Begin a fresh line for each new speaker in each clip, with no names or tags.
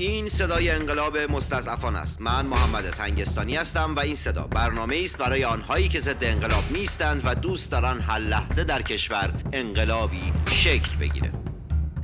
این صدای انقلاب مستضعفان است. من محمد تنگستانی هستم و این صدا برنامه است برای آنهایی که ضد انقلاب نیستند و دوست دارن هر لحظه در کشور انقلابی شکل بگیره.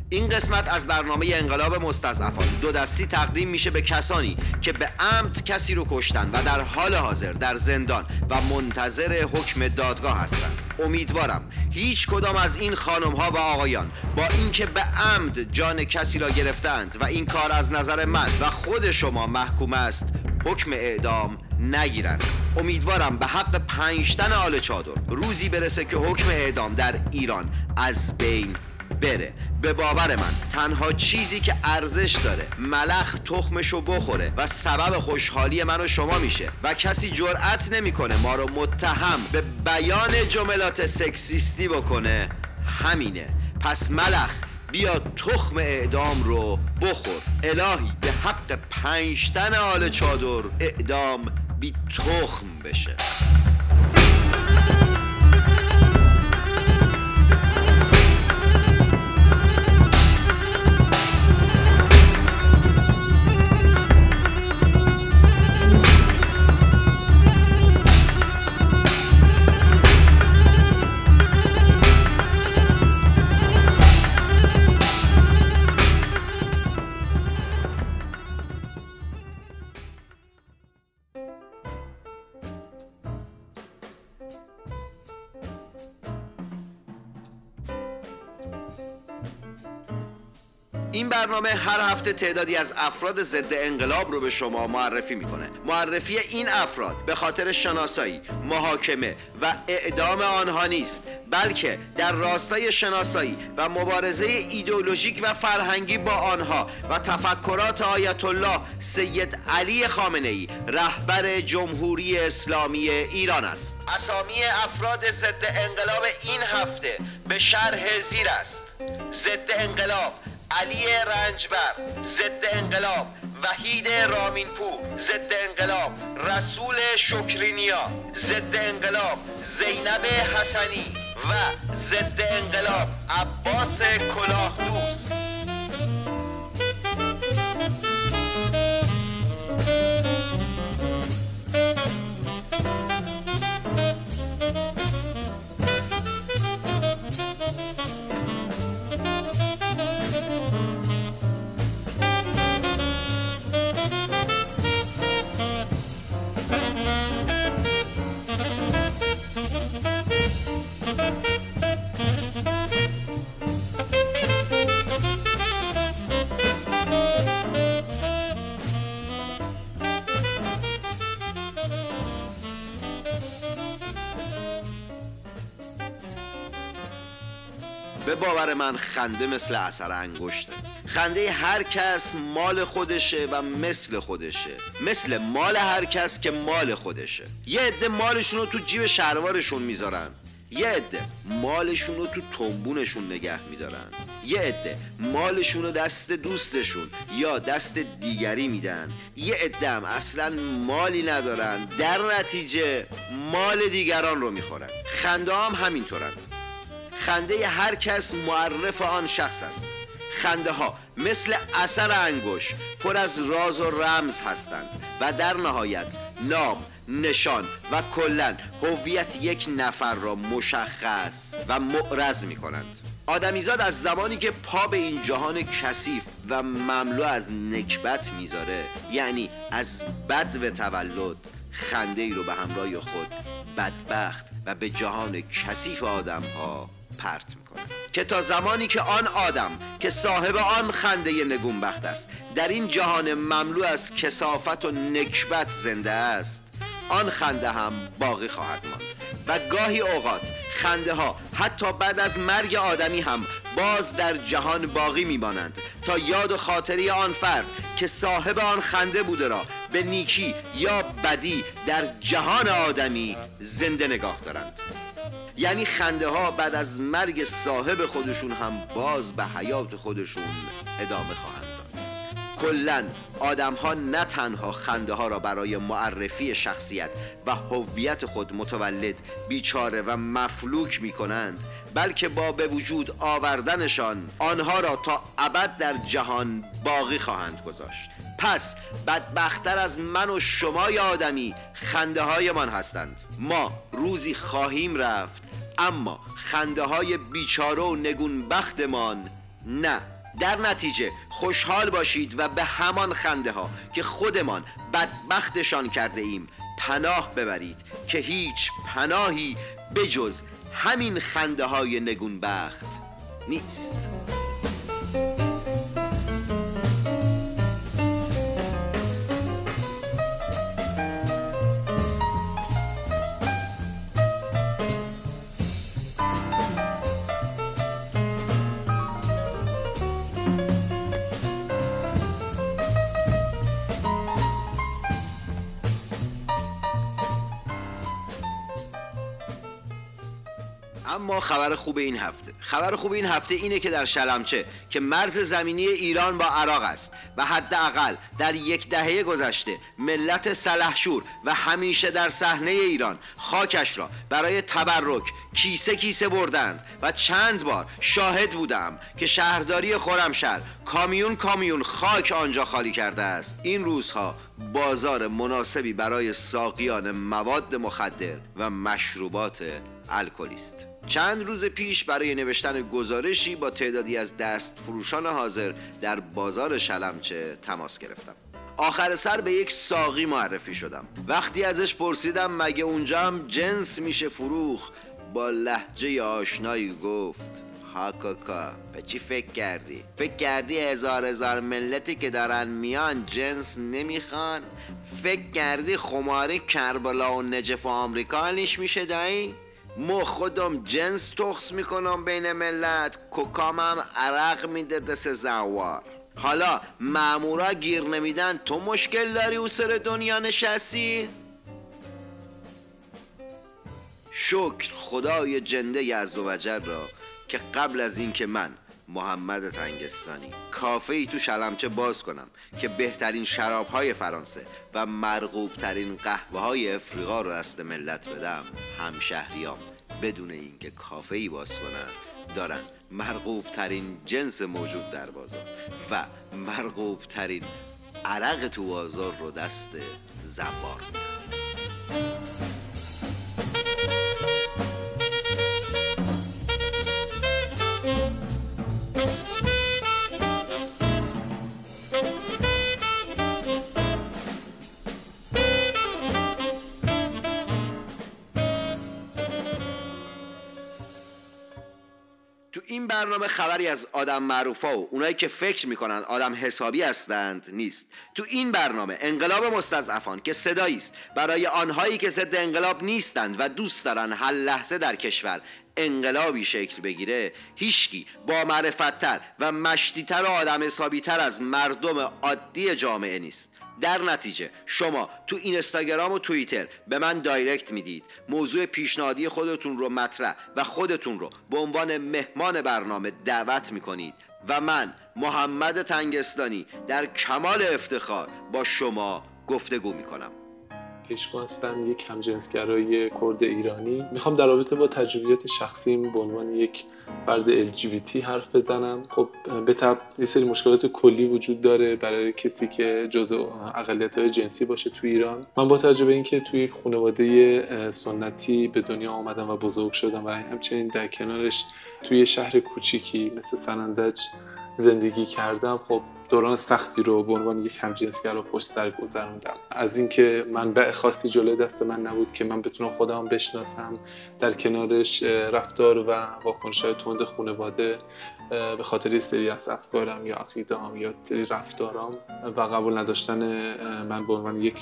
این قسمت از برنامه انقلاب مستضعفان. دو دستی تقدیم میشه به کسانی که به عمد کسی رو کشتن و در حال حاضر در زندان و منتظر حکم دادگاه هستند. امیدوارم هیچ کدام از این خانم ها و آقایان با اینکه به عمد جان کسی را گرفتند و این کار از نظر من و خود شما محکوم است حکم اعدام نگیرند. امیدوارم به حق پنجتن آل چادر روزی برسه که حکم اعدام در ایران از بین بره. به باور من. تنها چیزی که ارزش داره ملخ تخمشو بخوره و سبب خوشحالی من و شما میشه و کسی جرأت نمی‌کنه ما رو متهم به بیان جملات سکسیستی بکنه همینه. پس ملخ بیا تخم اعدام رو بخور. الهی به حق پنجتن آل چادر اعدام بی تخم بشه. برنامه هر هفته تعدادی از افراد ضد انقلاب رو به شما معرفی می‌کنه. معرفی این افراد به خاطر شناسایی محاکمه و اعدام آنها نیست بلکه در راستای شناسایی و مبارزه ایدئولوژیک و فرهنگی با آنها و تفکرات آیت الله سید علی خامنه ای رهبر جمهوری اسلامی ایران است. اسامی افراد ضد انقلاب این هفته به شرح زیر است. ضد انقلاب علی رنجبر ضد انقلاب وحید رامینپور ضد انقلاب رسول شکرینیا ضد انقلاب زینب حسنی و ضد انقلاب عباس کلاهدوز باور من خنده مثل اثر انگشته خنده هر کس مال خودشه و مثل خودشه. مثل مال هر کس که مال خودشه. یه عده مالشون رو تو جیب شلوارشون می‌ذارن. یه عده مالشون رو تو تنبونشون نگه میدارن. یه عده مالشون رو دست دوستشون یا دست دیگری میدن. یه عده هم اصلا مالی ندارن. در نتیجه مال دیگران رو می‌خورن. خنده هم همینطورند خنده هر کس معرف آن شخص است. خنده ها مثل اثر انگوش پر از راز و رمز هستند و در نهایت نام نشان و کلا هویت یک نفر را مشخص و معرض می کنند آدمیزاد از زمانی که پا به این جهان کثیف و مملو از نکبت می‌ذاره یعنی از بد و تولد خنده ای رو به همراه خود بدبخت و به جهان کثیف آدم ها پرت می‌کنه. که تا زمانی که آن آدم که صاحب آن خنده نگونبخت است در این جهان مملو از کسافت و نکبت زنده است آن خنده هم باقی خواهد ماند. و گاهی اوقات خنده ها حتی بعد از مرگ آدمی هم باز در جهان باقی میمانند. تا یاد و خاطری آن فرد که صاحب آن خنده بوده را به نیکی یا بدی در جهان آدمی زنده نگاه دارند. یعنی خنده ها بعد از مرگ صاحب خودشون هم باز به حیات خودشون ادامه خواهند داد. کلا آدم ها نه تنها خنده ها را برای معرفی شخصیت و هویت خود متولد بیچاره و مفلوک می کنند بلکه با به وجود آوردنشان آنها را تا ابد در جهان باقی خواهند گذاشت. پس بدبختتر از من و شما آدمی خنده های من هستند. ما روزی خواهیم رفت اما خنده های بیچاره و بختمان نه. در نتیجه خوشحال باشید و به همان خنده ها که خودمان بدبختشان کرده ایم پناه ببرید که هیچ پناهی بجز همین خنده های نگون بخت نیست. اما خبر خوب این هفته. خبر خوب این هفته اینه که در شلمچه که مرز زمینی ایران با عراق است و حداقل در یک دهه گذشته ملت سلحشور و همیشه در صحنه ایران خاکش را برای تبرک کیسه کیسه بردند و چند بار شاهد بودم که شهرداری خرمشهر کامیون کامیون خاک آنجا خالی کرده است. این روزها بازار مناسبی برای ساقیان مواد مخدر و مشروبات الکلی است چند روز پیش برای نوشتن گزارشی با تعدادی از دست فروشان حاضر در بازار شلمچه تماس گرفتم آخر سر به یک ساقی معرفی شدم وقتی ازش پرسیدم مگه اونجا هم جنس میشه فروخ با لحجه آشنایی گفت هاکاکا به چی فکر کردی؟ فکر کردی هزار هزار ملتی که دارن میان جنس نمی‌خوان؟ فکر کردی خماری کربلا و نجف و آمریکا نیش میشه دایی؟ مو خودم جنس تخص می‌کنم بین ملت کوکام هم عرق میده دست زوار حالا مامورا گیر نمیدن تو مشکل داری او سر دنیا نشستی؟ شکر خدای جنده عزوجل را که قبل از اینکه من محمد تنگستانی کافه ای تو شلمچه باز کنم که بهترین شراب های فرانسه و مرغوب ترین قهوه های افریقا رو دست ملت بدم. همشهریام بدون اینکه کافه ای باز کنن دارن مرغوب ترین جنس موجود در بازار و مرغوب ترین عرق تو بازار رو دست زبار این برنامه خبری از آدم معروفا و اونایی که فکر می‌کنن آدم حسابی هستند نیست. تو این برنامه انقلاب مستضعفان که صدایی است برای آنهایی که ضد انقلاب نیستند و دوست دارن هر لحظه در کشور انقلابی شکل بگیره هیچکی با معرفتتر و مشتیتر و آدم حسابیتر از مردم عادی جامعه نیست. در نتیجه شما تو اینستاگرام و توییتر به من دایرکت می‌دید. موضوع پیشنهادی خودتون رو مطرح و خودتون رو به عنوان مهمان برنامه دعوت می‌کنید. و من محمد تنگستانی در کمال افتخار با شما گفتگو می‌کنم.
پیشگو هستم یک همجنسگرای کرد ایرانی. می‌خوام در رابطه با تجربیات شخصیم به عنوان یک فرد LGBT حرف بزنم. خب به طب یه سری مشکلات کلی وجود داره برای کسی که جزء اقلیت های جنسی باشه تو ایران. من با تجربه اینکه توی یک خانواده سنتی به دنیا آمدم و بزرگ شدم و همچنین در کنارش توی شهر کوچیکی مثل سنندج زندگی کردم. خب دوران سختی رو به عنوان یک همجنسگر پشت سر گذروندم. از اینکه منبع خاصی جلوی دست من نبود که من بتونم خودم بشناسم در کنارش رفتار و واکنش های تند خانواده به خاطر سری از افکارم یا عقیدهام یا سری رفتارام و قبول نداشتن من به عنوان یک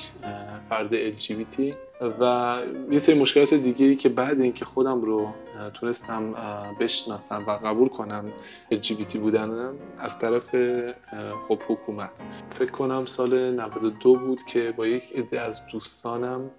فرد LGBT و یه سری مشکلات دیگه ای که بعد اینکه خودم رو تونستم بشناسم و قبول کنم LGBT بودنم از طرف خب حکومت. فکر کنم سال 92 بود که با یک عده از دوستانم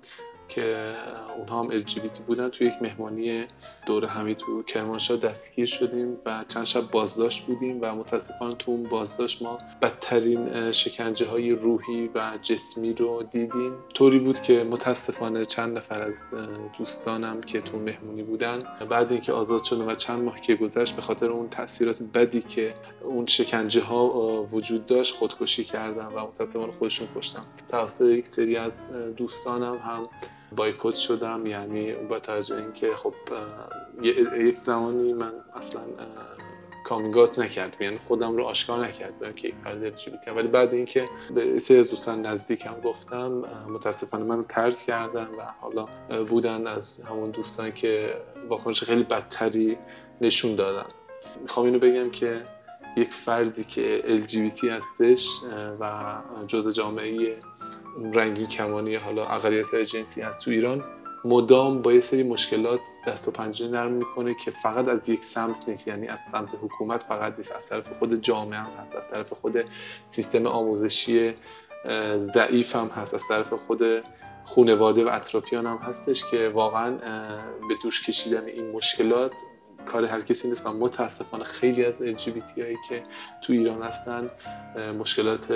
که اونها هم LGBT بودن. توی یک مهمانی دور همی تو کرمانشاه دستگیر شدیم و چند شب بازداشت بودیم و متاسفانه تو اون بازداشت ما بدترین شکنجه های روحی و جسمی رو دیدیم. طوری بود که متاسفانه چند نفر از دوستانم که تو مهمونی بودن بعد اینکه آزاد شدن و چند ماه که گذشت به خاطر اون تاثیرات بدی که اون شکنجه ها وجود داشت خودکشی کردن و متاسفانه خودشون کشتن. توسط یک سری از دوستانم هم بایکوت شدم یعنی با توجه اینکه خب یک زمانی من اصلا کامینگات نکردم یعنی خودم رو آشکار نکردم که یک فرد LGBT ولی بعد اینکه به سری از دوستان نزدیکم گفتم متاسفانه منو طرز کردن و حالا بودن از همون دوستان که واکنش خیلی بدتری نشون دادن. می‌خوام اینو بگم که یک فردی که LGBT هستش و جزء جامعه رنگی کمانی حالا اقلیت جنسی از تو ایران مدام با یه سری مشکلات دست و پنجه نرم می‌کنه که فقط از یک سمت نیست. یعنی از سمت حکومت فقط نیست از طرف خود جامعه هم هست از طرف خود سیستم آموزشی ضعیف هم هست از طرف خود خونواده و اطرافیان هم هستش که واقعا به دوش کشیدن این مشکلات کار هر کسی نیست و متاسفانه خیلی از LGBT هایی که تو ایران هستن مشکلات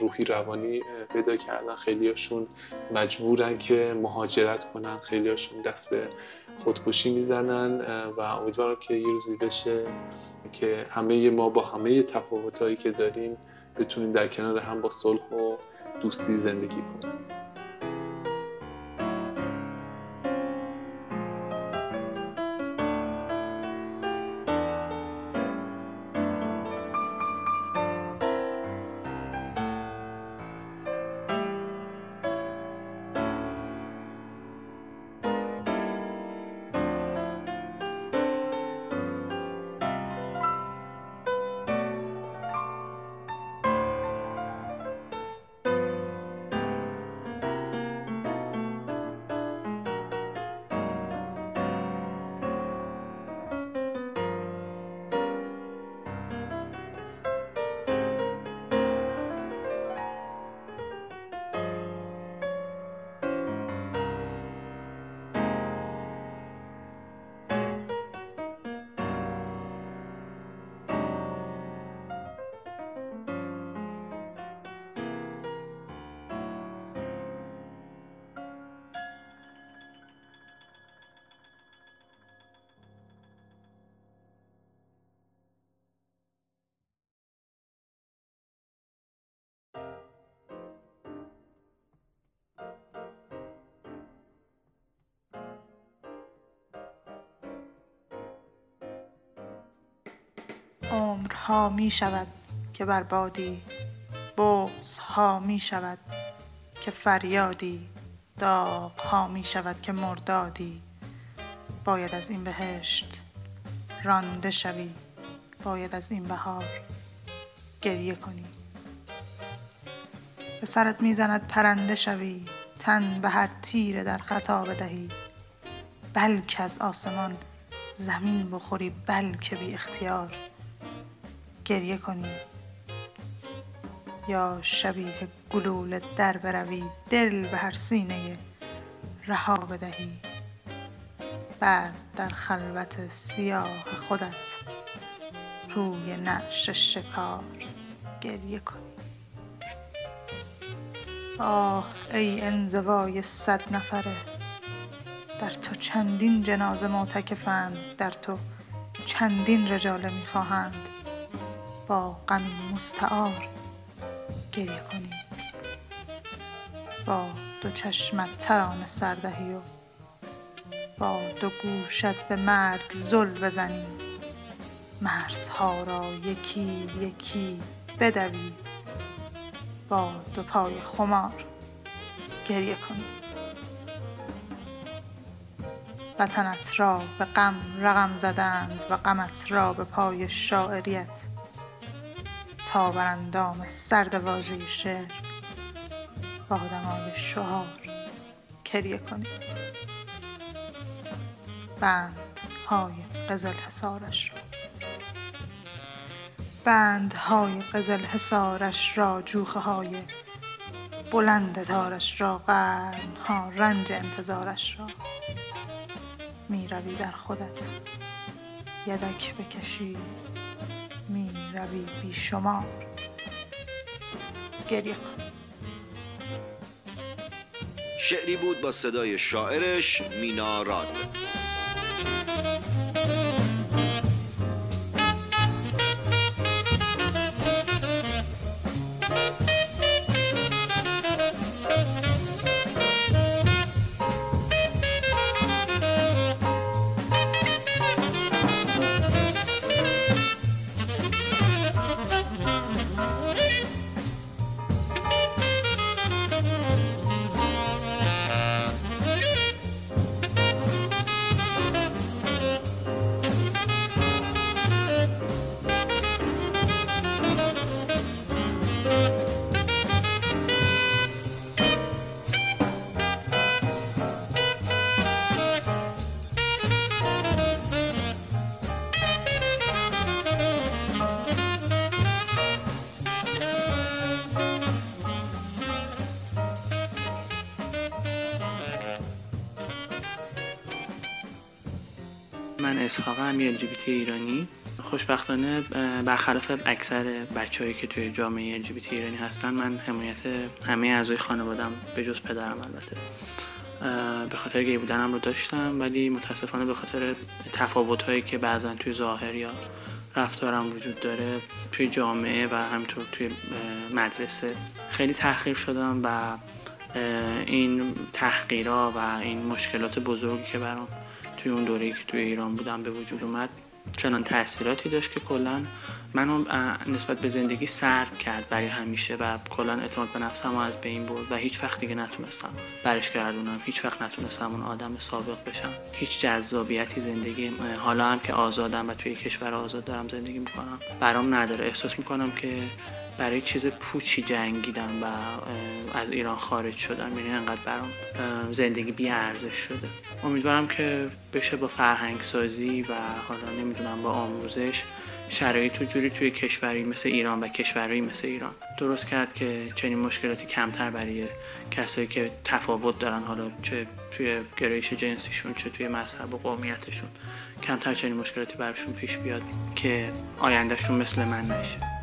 روحی روانی پیدا کردن. خیلی هاشون مجبورن که مهاجرت کنن. خیلی هاشون دست به خودکشی می‌زنن و امیدوارم که یه روزی بشه که همه ما با همه تفاوتهایی که داریم بتونیم در کنار هم با صلح و دوستی زندگی کنیم.
عمرها می شود که بر بادی ها می شود که فریادی ها می شود که مردادی. باید از این بهشت رانده شوی باید از این بهار گریه کنی. به سرت می‌زند پرنده شوی تن به هر تیره در خطا بدهی. بلکه از آسمان زمین بخوری بلکه بی اختیار. گریه کنی. یا شبیه گلول در بروی دل به هر سینه رها بدهی. بعد در خلوت سیاه خودت روی نعش شکار گریه کنی. آه ای انزوای صد نفره در تو چندین جنازه معتکفند در تو چندین رجاله می‌خواهند. با غمی مستعار گریه کنی با دو چشمت ترانه سردهی و با دو گوشت به مرگ زل بزنی مرزها را یکی یکی بدوی با دو پای خمار گریه کنی وطنت را به غم رقم زدند و غمت را به پای شاعریت بر اندام سرد واژه شعر با دمای شعار کریه کنید بند های قزل حسارش را. بند های قزل حسارش را جوخه های بلند تارش را ها رنج انتظارش را. می روی در خودت یدک بکشی. روی بی شمار گریه کن.
شعری بود با صدای شاعرش مینا راد.
اسحاق هم ایرانی. خوشبختانه برخلاف اکثر بچههایی که توی جامعه LGBT ایرانی هستن من حمایت همه اعضای خانوادم به جز پدرم البته به خاطر گی بودنم رو داشتم. ولی متاسفانه به خاطر تفاوت هایی که بعضا توی ظاهر یا رفتارم وجود داره توی جامعه و همینطور توی مدرسه خیلی تحقیر شدم و این تحقیرها و این مشکلات بزرگی که برام توی اون دوره‌ای که توی ایران بودم به وجود اومد چنان تاثیراتی داشت که کلا منو نسبت به زندگی سرد کرد برای همیشه و کلا اعتماد به نفسم از بین برد و هیچ وقت دیگه نتونستم برش گردونم هیچ وقت نتونستم اون آدم سابق بشم. هیچ جذابیتی زندگی حالا هم که آزادم و توی کشور آزاد دارم زندگی می‌کنم برام نداره. احساس می‌کنم که برای چیز پوچی جنگیدم و از ایران خارج شدم. یعنی انقدر برام زندگی بی ارزش شده. امیدوارم که بشه با فرهنگ سازی و حالا نمی‌دونم با آموزش شرایط جوری توی کشوری مثل ایران و کشورهایی مثل ایران درست کرد که چنین مشکلاتی کمتر برای کسایی که تفاوت دارن حالا چه توی گرایش جنسیشون چه توی مذهب و قومیتشون کمتر چنین مشکلاتی براشون پیش بیاد که آیندهشون مثل من نشه.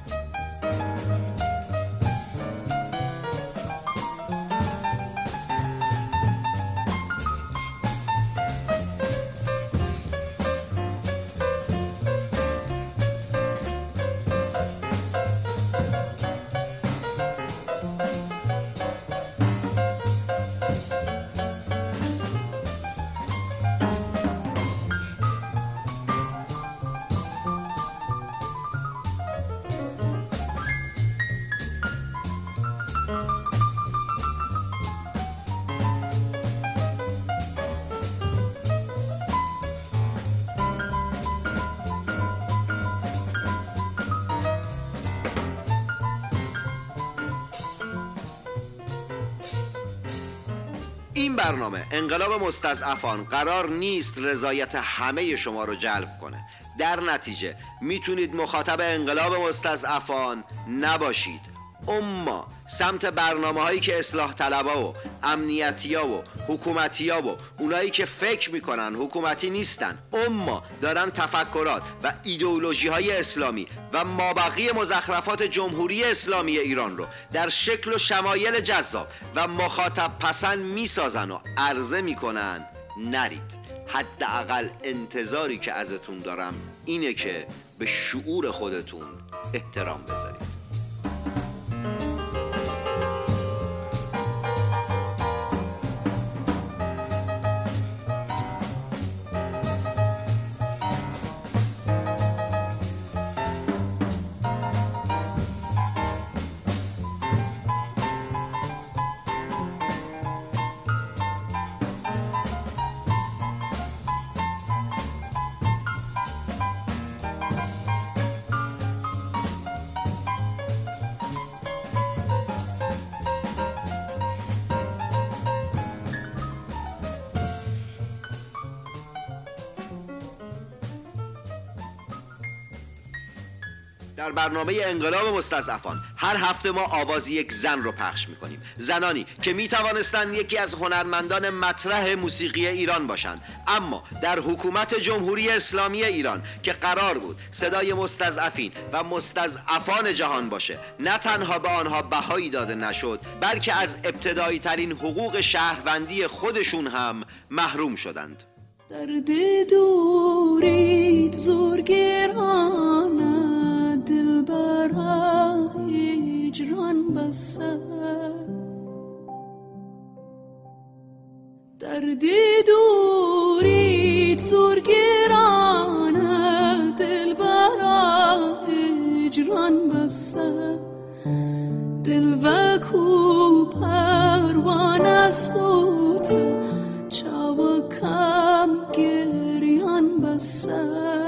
این برنامه انقلاب مستضعفان قرار نیست رضایت همه شما رو جلب کنه. در نتیجه می‌تونید مخاطب انقلاب مستضعفان نباشید. اما سمت برنامه هایی که اصلاح طلبا و امنیتی ها و حکومتی ها و اونایی که فکر می‌کنن حکومتی نیستن. اما دارن تفکرات و ایدئولوژی های اسلامی و مابقی مزخرفات جمهوری اسلامی ایران رو در شکل و شمایل جذاب و مخاطب پسند می‌سازن و عرضه می‌کنن نرید. حداقل انتظاری که ازتون دارم اینه که به شعور خودتون احترام بذارید. در برنامه انقلاب مستضعفان هر هفته ما آواز یک زن رو پخش می‌کنیم. زنانی که می توانستند یکی از هنرمندان مطرح موسیقی ایران باشند اما در حکومت جمهوری اسلامی ایران که قرار بود صدای مستضعفین و مستضعفان جهان باشه نه تنها به آنها بهایی داده نشد بلکه از ابتدایی ترین حقوق شهروندی خودشون هم محروم شدند.
درد دورید زورگرانه برا هجران بسه. درد دورید زورگرانه دل برا هجران بسه. دل و پروانه سوت چاوکم گریان بسه.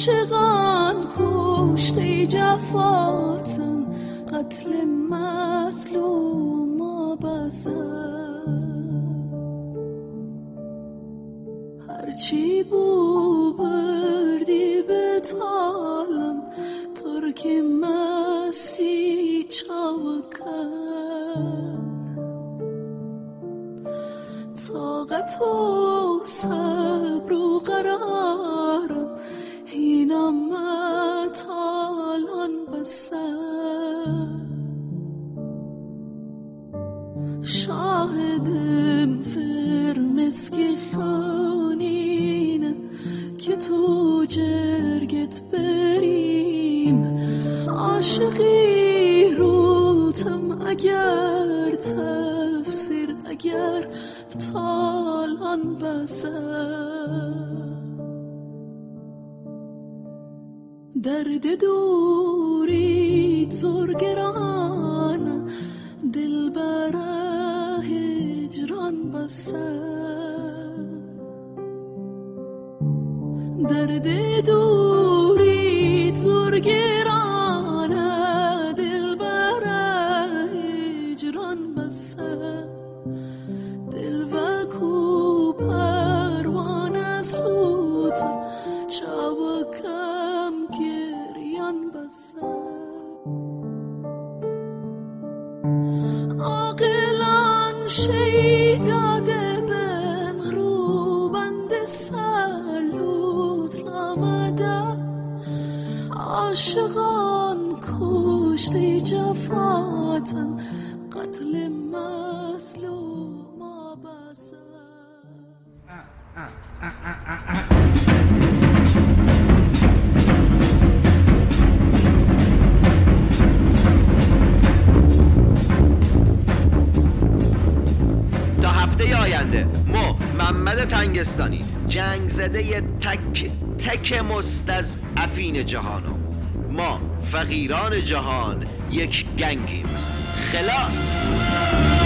عاشقان کشته جفاتن قتل مظلوم بسه هرچی بو بردی به تالم ترکی مستی چاوکن طاقت و صبر و قرارم بسر شاهدم فرمسکی خانینه که تو جرگت بریم. عاشقی روتم اگر تفسیر اگر تالان بسر درد دورید زرگران دل برا هجران بسه درد دورید زرگران جفاتن قتل مظلوم آبسه
تا هفته آینده ما محمد تنگستانی جنگ زده تک تک مستضعفین جهانم. ما فقیران جهان یک گنگیم. خلاص.